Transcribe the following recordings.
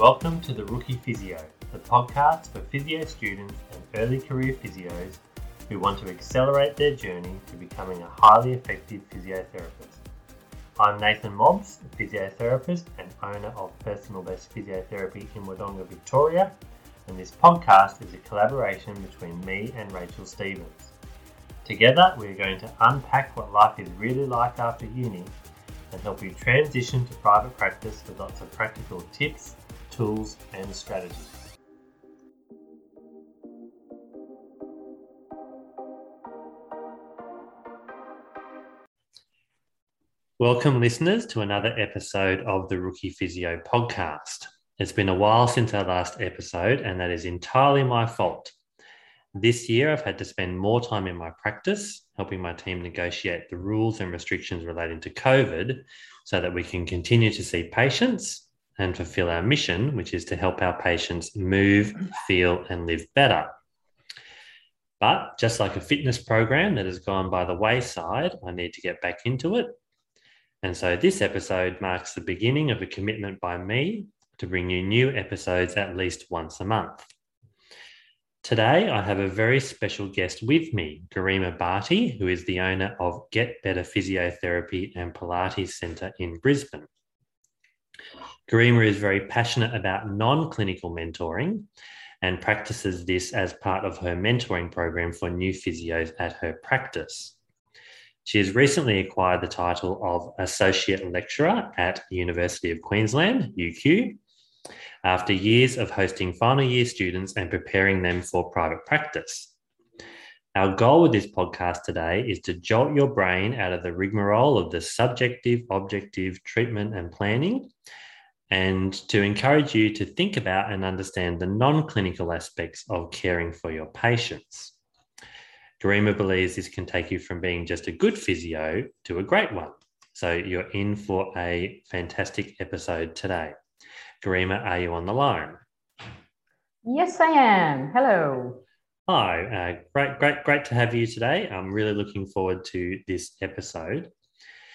Welcome to the Rookie Physio, the podcast for physio students and early career physios who want to accelerate their journey to becoming a highly effective physiotherapist. I'm Nathan Mobbs, a physiotherapist and owner of Personal Best Physiotherapy in Wodonga, Victoria, and this podcast is a collaboration between me and Rachel Stevens. Together, we are going to unpack what life is really like after uni and help you transition to private practice with lots of practical tips, tools, and strategies. Welcome, listeners, to another episode of the Rookie Physio podcast. It's been a while since our last episode, and that is entirely my fault. This year, I've had to spend more time in my practice, helping my team negotiate the rules and restrictions relating to COVID so that we can continue to see patients and fulfill our mission, which is to help our patients move, feel, and live better. But just like a fitness program that has gone by the wayside, I need to get back into it. And so this episode marks the beginning of a commitment by me to bring you new episodes at least once a month. Today, I have a very special guest with me, Garima Bharti, who is the owner of Get Better Physiotherapy and Pilates Centre in Brisbane. Garima is very passionate about non clinical mentoring and practices this as part of her mentoring program for new physios at her practice. She has recently acquired the title of Associate Lecturer at University of Queensland, UQ, after years of hosting final year students and preparing them for private practice. Our goal with this podcast today is to jolt your brain out of the rigmarole of the subjective, objective treatment and planning, and to encourage you to think about and understand the non clinical aspects of caring for your patients. Garima believes this can take you from being just a good physio to a great one. So you're in for a fantastic episode today. Garima, are you on the line? Yes, I am. Hello. Hi, uh, great, great, great to have you today. I'm really looking forward to this episode.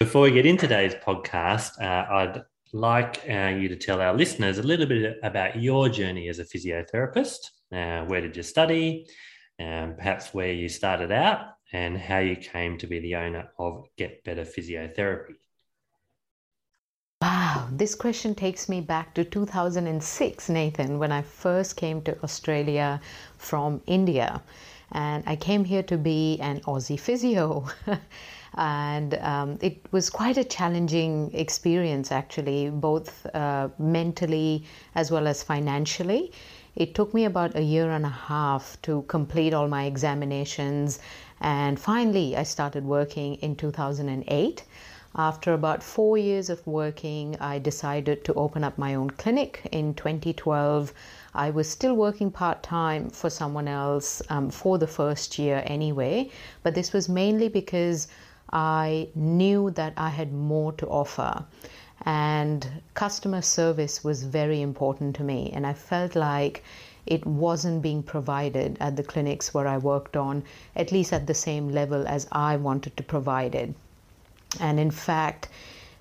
Before we get into today's podcast, uh, I'd like uh, you to tell our listeners a little bit about your journey as a physiotherapist. Uh, where did you study? Um, perhaps where you started out and how you came to be the owner of Get Better Physiotherapy. Wow, this question takes me back to 2006, Nathan, when I first came to Australia from India. And I came here to be an Aussie physio. and um, it was quite a challenging experience, actually, both uh, mentally as well as financially. It took me about a year and a half to complete all my examinations, and finally, I started working in 2008. After about four years of working, I decided to open up my own clinic in 2012. I was still working part time for someone else um, for the first year anyway, but this was mainly because I knew that I had more to offer. And customer service was very important to me, and I felt like it wasn't being provided at the clinics where I worked on, at least at the same level as I wanted to provide it. And in fact,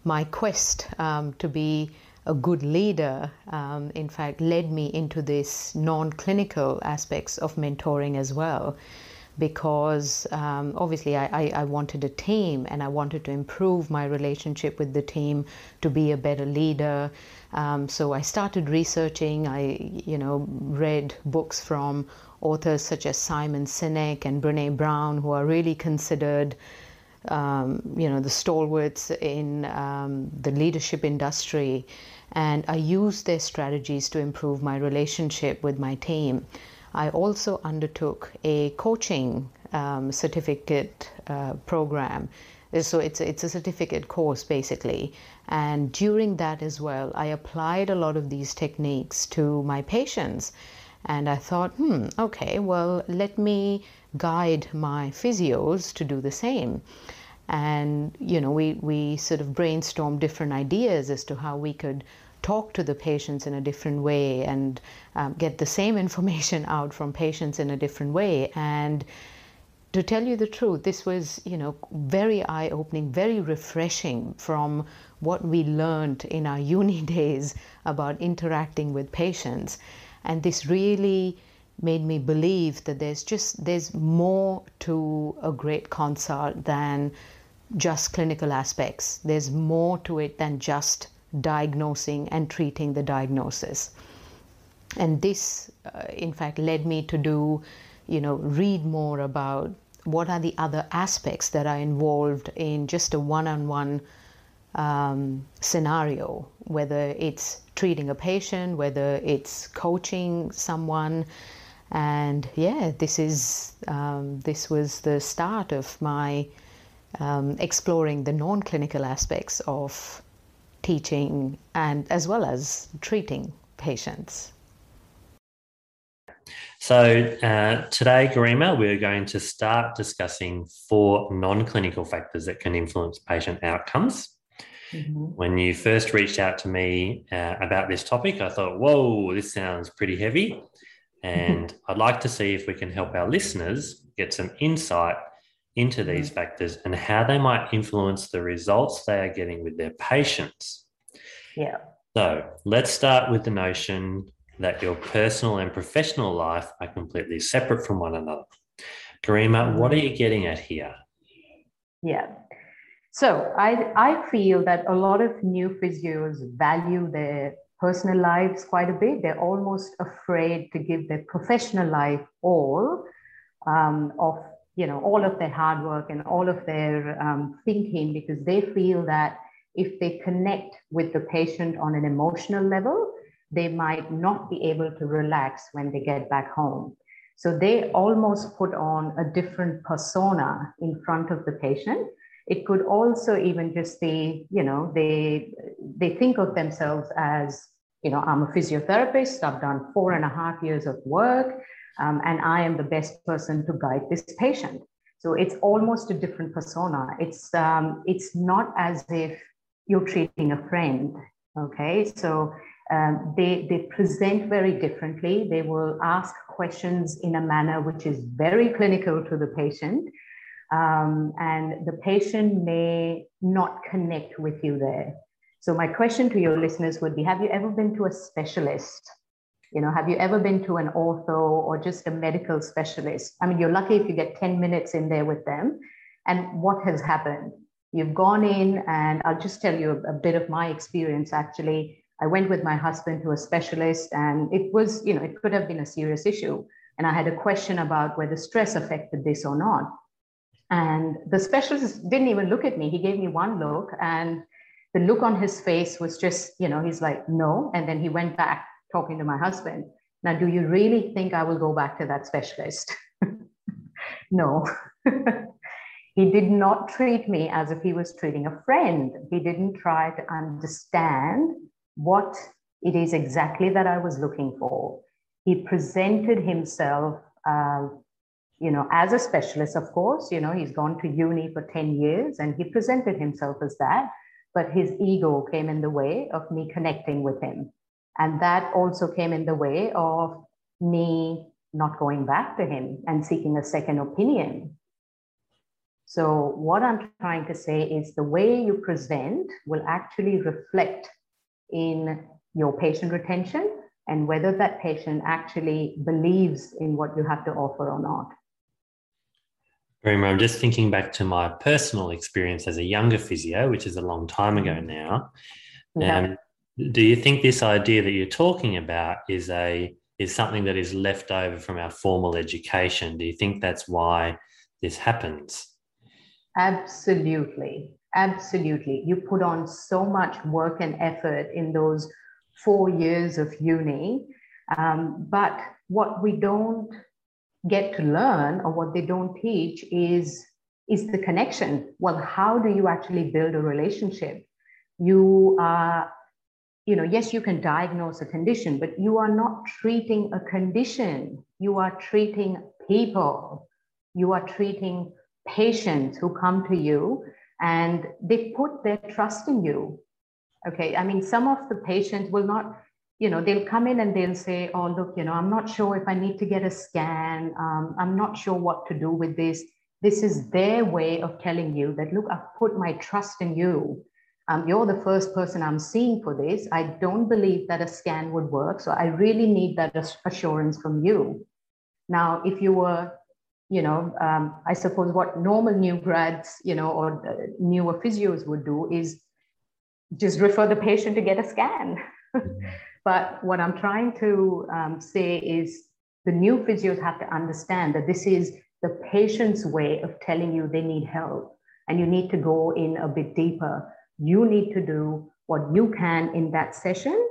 my quest um, to be a good leader, um, in fact, led me into this non clinical aspects of mentoring as well. Because um, obviously, I, I, I, wanted a team and I wanted to improve my relationship with the team to be a better leader. Um, so I started researching. I, you know, read books from authors such as Simon Sinek and Brene Brown, who are really considered um, you know, the stalwarts in um, the leadership industry, and I used their strategies to improve my relationship with my team. I also undertook a coaching um, certificate uh, program. So it's it's a certificate course basically, and during that as well, I applied a lot of these techniques to my patients, and I thought, hmm, okay, well, let me guide my physios to do the same. And, you know, we, we sort of brainstormed different ideas as to how we could talk to the patients in a different way and um, get the same information out from patients in a different way. And to tell you the truth, this was, you know, very eye opening, very refreshing from what we learned in our uni days about interacting with patients. And this really made me believe that there's just there's more to a great consult than just clinical aspects. There's more to it than just diagnosing and treating the diagnosis. And this, uh, in fact, led me to do, you know, read more about what are the other aspects that are involved in just a one on one scenario, whether it's treating a patient, whether it's coaching someone. And yeah, this is um, this was the start of my um, exploring the non-clinical aspects of teaching and as well as treating patients. So uh, today, Garima, we're going to start discussing four non-clinical factors that can influence patient outcomes. Mm-hmm. When you first reached out to me uh, about this topic, I thought, whoa, this sounds pretty heavy. And I'd like to see if we can help our listeners get some insight into mm-hmm. these factors and how they might influence the results they are getting with their patients. Yeah. So let's start with the notion that your personal and professional life are completely separate from one another. Garima, what are you getting at here? Yeah. So I, I feel that a lot of new physios value their personal lives quite a bit. They're almost afraid to give their professional life all um, of you know all of their hard work and all of their um, thinking because they feel that if they connect with the patient on an emotional level they might not be able to relax when they get back home. So they almost put on a different persona in front of the patient. It could also even just be you know they they think of themselves as you know i'm a physiotherapist. I've done four and a half years of work um, and I am the best person to guide this patient. So it's almost a different persona. It's um, it's not as if you're treating a friend. Okay, so um, they they present very differently. They will ask questions in a manner which is very clinical to the patient, um, and the patient may not connect with you there. So my question to your listeners would be: Have you ever been to a specialist? You know, have you ever been to an ortho or just a medical specialist? I mean, you're lucky if you get 10 minutes in there with them. And what has happened? You've gone in, and I'll just tell you a, a bit of my experience actually. I went with my husband to a specialist, and it was, you know, it could have been a serious issue. And I had a question about whether stress affected this or not. And the specialist didn't even look at me. He gave me one look, and the look on his face was just, you know, he's like, no. And then he went back talking to my husband. Now, do you really think I will go back to that specialist? no. he did not treat me as if he was treating a friend. He didn't try to understand what it is exactly that I was looking for. He presented himself, uh, you know, as a specialist, of course. You know, he's gone to uni for 10 years and he presented himself as that, but his ego came in the way of me connecting with him. And that also came in the way of me not going back to him and seeking a second opinion. So, what I'm trying to say is the way you present will actually reflect in your patient retention and whether that patient actually believes in what you have to offer or not. Garima, I'm just thinking back to my personal experience as a younger physio, which is a long time ago now. Yeah. Um, do you think this idea that you're talking about is a is something that is left over from our formal education? Do you think that's why this happens? Absolutely. Absolutely. You put on so much work and effort in those four years of uni. Um, but what we don't get to learn or what they don't teach is, is the connection. Well, how do you actually build a relationship? You are you know, yes, you can diagnose a condition, but you are not treating a condition. You are treating people. You are treating patients who come to you and they put their trust in you. Okay. I mean, some of the patients will not, you know, they'll come in and they'll say, oh, look, you know, I'm not sure if I need to get a scan. Um, I'm not sure what to do with this. This is their way of telling you that, look, I've put my trust in you Um, you're the first person I'm seeing for this. I don't believe that a scan would work. So I really need that assurance from you. Now, if you were, you know, um, I suppose what normal new grads, you know, or uh, newer physios would do is just refer the patient to get a scan. but what I'm trying to um, say is the new physios have to understand that this is the patient's way of telling you they need help and you need to go in a bit deeper. You need to do what you can in that session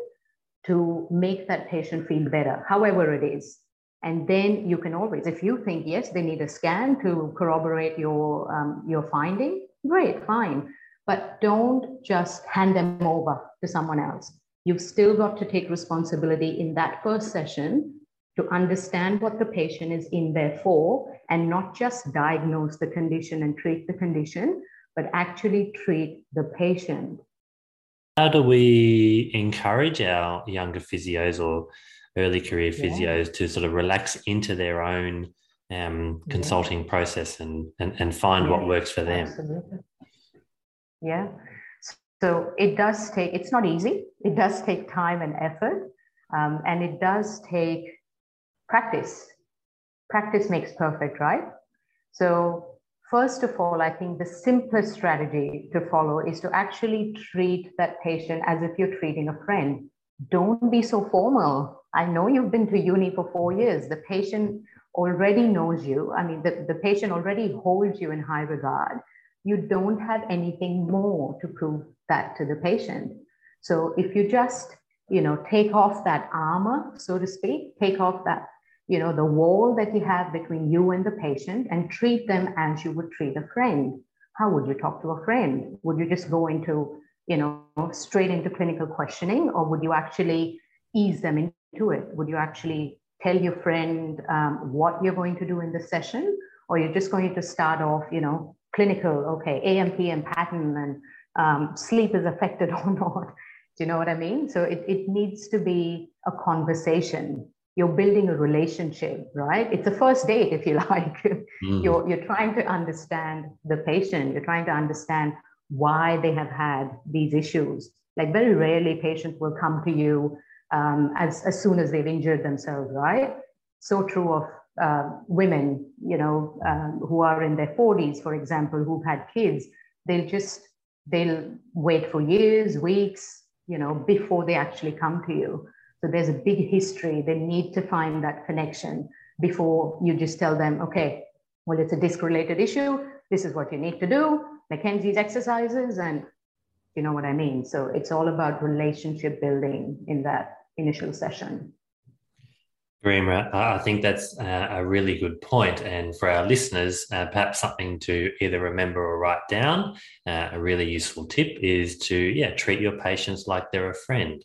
to make that patient feel better, however it is. And then you can always, if you think, yes, they need a scan to corroborate your, um, your finding, great, fine. But don't just hand them over to someone else. You've still got to take responsibility in that first session to understand what the patient is in there for and not just diagnose the condition and treat the condition, but actually treat the patient. How do we encourage our younger physios or early career physios yeah. to sort of relax into their own um, consulting yeah. process and, and, and find yeah, what works for them? Absolutely. Yeah. So it does take, it's not easy. It does take time and effort. Um, and it does take practice. Practice makes perfect, right? So, first of all, I think the simplest strategy to follow is to actually treat that patient as if you're treating a friend. Don't be so formal. I know you've been to uni for four years. The patient already knows you. I mean, the, the patient already holds you in high regard. You don't have anything more to prove that to the patient. So if you just, you know, take off that armor, so to speak, take off that you know, the wall that you have between you and the patient and treat them as you would treat a friend. How would you talk to a friend? Would you just go into, you know, straight into clinical questioning or would you actually ease them into it? Would you actually tell your friend um, what you're going to do in the session? Or you're just going to start off, you know, clinical, okay, AMP and pattern and um, sleep is affected or not. Do you know what I mean? So it, it needs to be a conversation you're building a relationship right? It's a first date if you like. Mm. you're you're trying to understand the patient. You're trying to understand why they have had these issues. Like very rarely patients will come to you um, as, as soon as they've injured themselves right? So true of uh, women you know um, who are in their 40s for example who've had kids. They'll just they'll wait for years weeks you know before they actually come to you so there's a big history. They need to find that connection before you just tell them, okay, well, it's a disc related issue. This is what you need to do. McKenzie's exercises, and you know what I mean. So it's all about relationship building in that initial session. Garima, I think that's a really good point. And for our listeners, uh, perhaps something to either remember or write down. Uh, a really useful tip is to, yeah, treat your patients like they're a friend.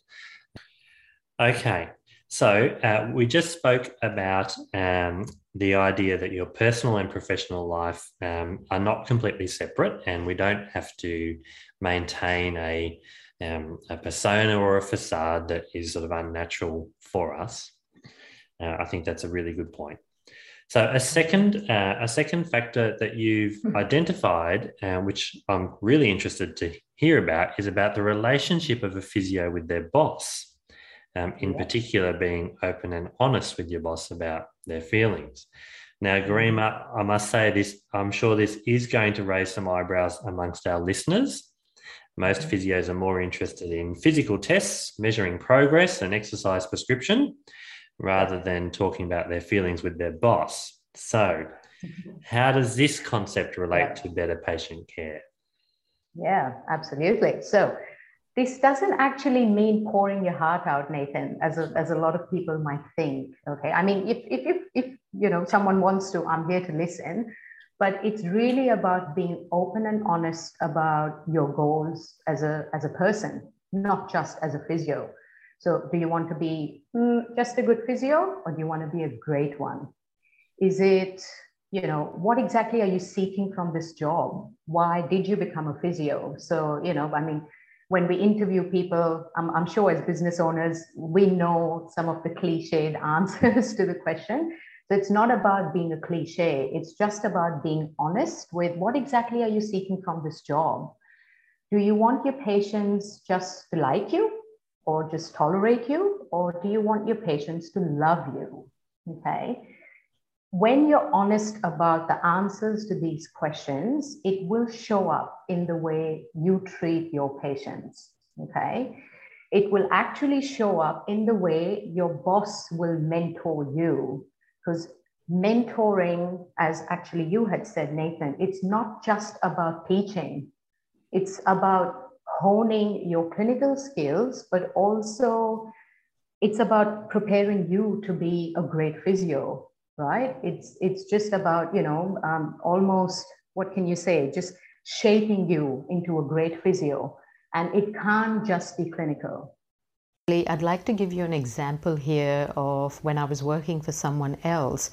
Okay. So uh, we just spoke about um, the idea that your personal and professional life um, are not completely separate, and we don't have to maintain a, um, a persona or a facade that is sort of unnatural for us. Uh, I think that's a really good point. So a second, uh, a second factor that you've hmm. identified, uh, which I'm really interested to hear about, is about the relationship of a physio with their boss um, in particular being open and honest with your boss about their feelings. Now, mm-hmm. Garima, I must say this, I'm sure this is going to raise some eyebrows amongst our listeners. Most mm-hmm. physios are more interested in physical tests, measuring progress and exercise prescription, rather than talking about their feelings with their boss. So, mm-hmm. how does this concept relate to better patient care? Yeah, absolutely. So, this doesn't actually mean pouring your heart out, Nathan, as a, as a lot of people might think. Okay. I mean, if, if, if, if, you know, someone wants to, I'm here to listen, but it's really about being open and honest about your goals as a, as a person, not just as a physio. So do you want to be mm, just a good physio or do you want to be a great one? Is it, you know, what exactly are you seeking from this job? Why did you become a physio? So, you know, I mean, when we interview people, I'm, I'm, sure as business owners, we know some of the cliched answers to the question. So it's not about being a cliche, it's just about being honest with what exactly are you seeking from this job. do you want your patients just to like you or just tolerate you? Or do you want your patients to love you? Okay. When you're honest about the answers to these questions, it will show up in the way you treat your patients. Okay. It will actually show up in the way your boss will mentor you. Because mentoring, as actually you had said, Nathan, it's not just about teaching, it's about honing your clinical skills, but also it's about preparing you to be a great physio, right? It's it's just about you know um, almost what can you say? Just shaping you into a great physio, and it can't just be clinical. I'd like to give you an example here of when I was working for someone else.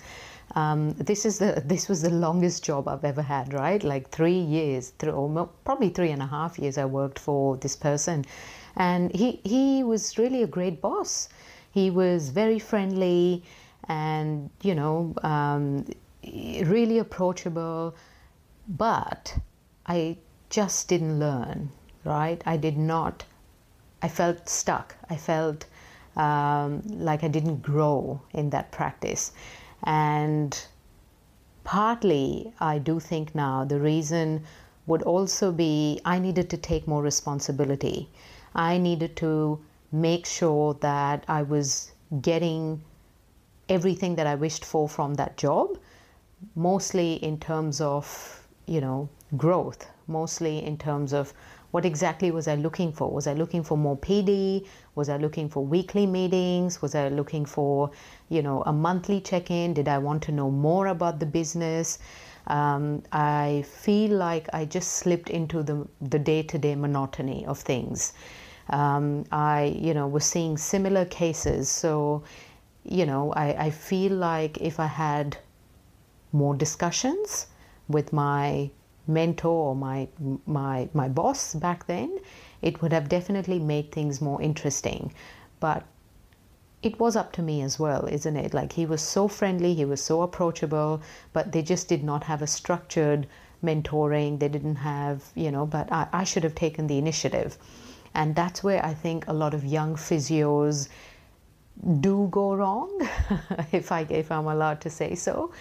Um, this is the this was the longest job I've ever had, right? Like three years, through probably three and a half years. I worked for this person, and he he was really a great boss. He was very friendly, and you know, um, really approachable. But I just didn't learn, right? I did not I felt stuck. I felt um, like I didn't grow in that practice. And partly, I do think now the reason would also be I needed to take more responsibility. I needed to make sure that I was getting everything that I wished for from that job, mostly in terms of, you know, growth, mostly in terms of what exactly was I looking for? Was I looking for more PD? Was I looking for weekly meetings? Was I looking for, you know, a monthly check-in? Did I want to know more about the business? Um, I feel like I just slipped into the the day-to-day monotony of things. Um, I, you know, was seeing similar cases, so, you know, I, I feel like if I had more discussions with my mentor or my my my boss back then, it would have definitely made things more interesting. But it was up to me as well, isn't it? Like he was so friendly, he was so approachable, but they just did not have a structured mentoring. They didn't have, you know, but I, I should have taken the initiative. And that's where I think a lot of young physios do go wrong, if I if I'm allowed to say so,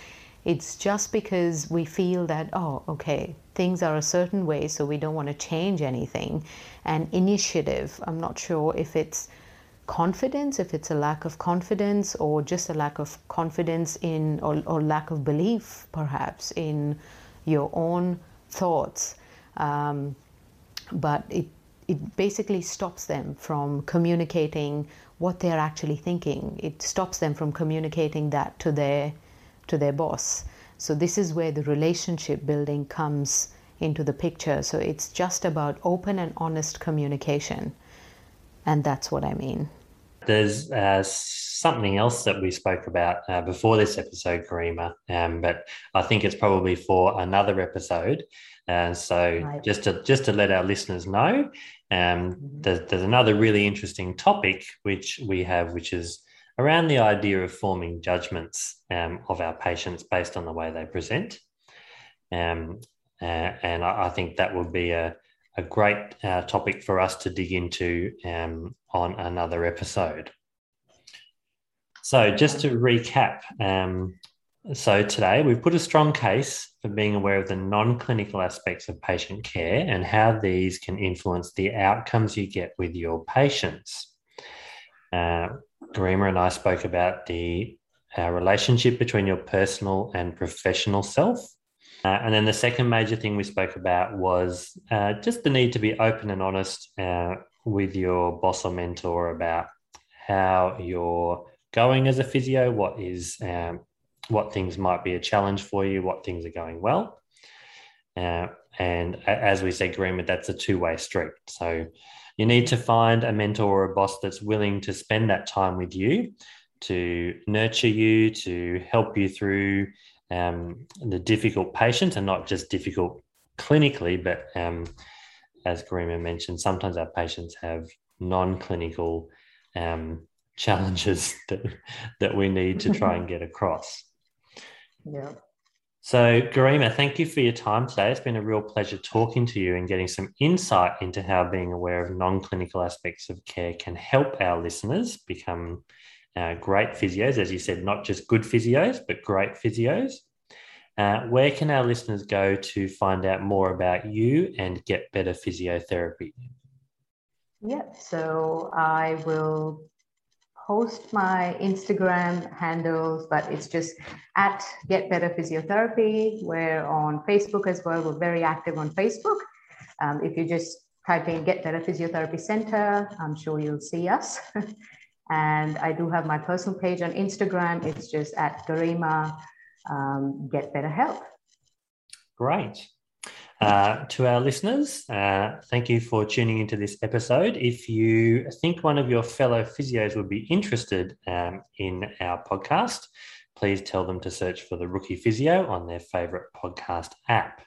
it's just because we feel that, oh, okay, things are a certain way, so we don't want to change anything. And initiative, I'm not sure if it's confidence, if it's a lack of confidence, or just a lack of confidence in, or, or lack of belief, perhaps, in your own thoughts. Um, but it it basically stops them from communicating what they're actually thinking. It stops them from communicating that to their to their boss. So, this is where the relationship building comes into the picture. So, it's just about open and honest communication. And that's what I mean. There's uh, something else that we spoke about uh, before this episode, Garima, um, but I think it's probably for another episode. Uh, so, right. just to just to let our listeners know, um, mm-hmm. there's, there's another really interesting topic which we have, which is around the idea of forming judgments um, of our patients based on the way they present. Um, uh, and I, I, think that would be a, a great uh, topic for us to dig into um, on another episode. So, just to recap, um, so today we've put a strong case for being aware of the non clinical aspects of patient care and how these can influence the outcomes you get with your patients. Uh, Garima and I spoke about the uh, relationship between your personal and professional self. Uh, and then the second major thing we spoke about was uh, just the need to be open and honest uh, with your boss or mentor about how you're going as a physio, what is um, what things might be a challenge for you, what things are going well. Uh, and as we said, Garima, that's a two-way street. So you need to find a mentor or a boss that's willing to spend that time with you to nurture you, to help you through um, the difficult patient and not just difficult clinically, but um, as Garima mentioned, sometimes our patients have non-clinical um, challenges that that we need to try and get across. Yeah. So, Garima, thank you for your time today. It's been a real pleasure talking to you and getting some insight into how being aware of non clinical aspects of care can help our listeners become uh, great physios, as you said, not just good physios, but great physios. Uh, where can our listeners go to find out more about you and get better physiotherapy? Yeah, so I will post my Instagram handles, but it's just at Get Better Physiotherapy. We're on Facebook as well. We're very active on Facebook. Um, if you just type in Get Better Physiotherapy Center, I'm sure you'll see us. and I do have my personal page on Instagram. It's just at Garima um, Get Better Help. Great. Uh, to our listeners, uh, thank you for tuning into this episode. If you think one of your fellow physios would be interested um, in our podcast, please tell them to search for the Rookie Physio on their favorite podcast app.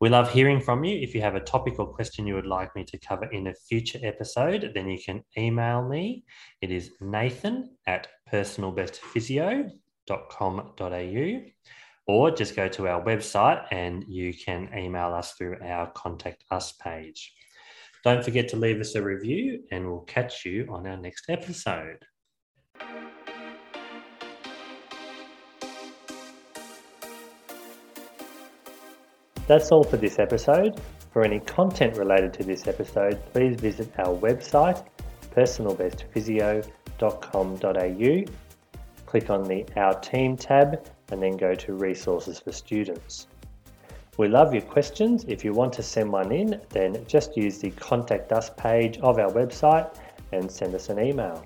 We love hearing from you. If you have a topic or question you would like me to cover in a future episode, then you can email me. It is nathan at personalbestphysio.com.au or just go to our website and you can email us through our contact us page. Don't forget to leave us a review, and we'll catch you on our next episode. That's all for this episode. For any content related to this episode, please visit our website, personalbestphysio.com.au. Click on the Our Team tab and then go to Resources for Students. We love your questions. If you want to send one in, then just use the Contact Us page of our website and send us an email.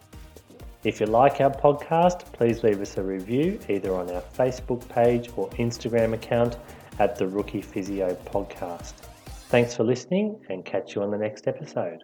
If you like our podcast, please leave us a review either on our Facebook page or Instagram account at the Rookie Physio Podcast. Thanks for listening and catch you on the next episode.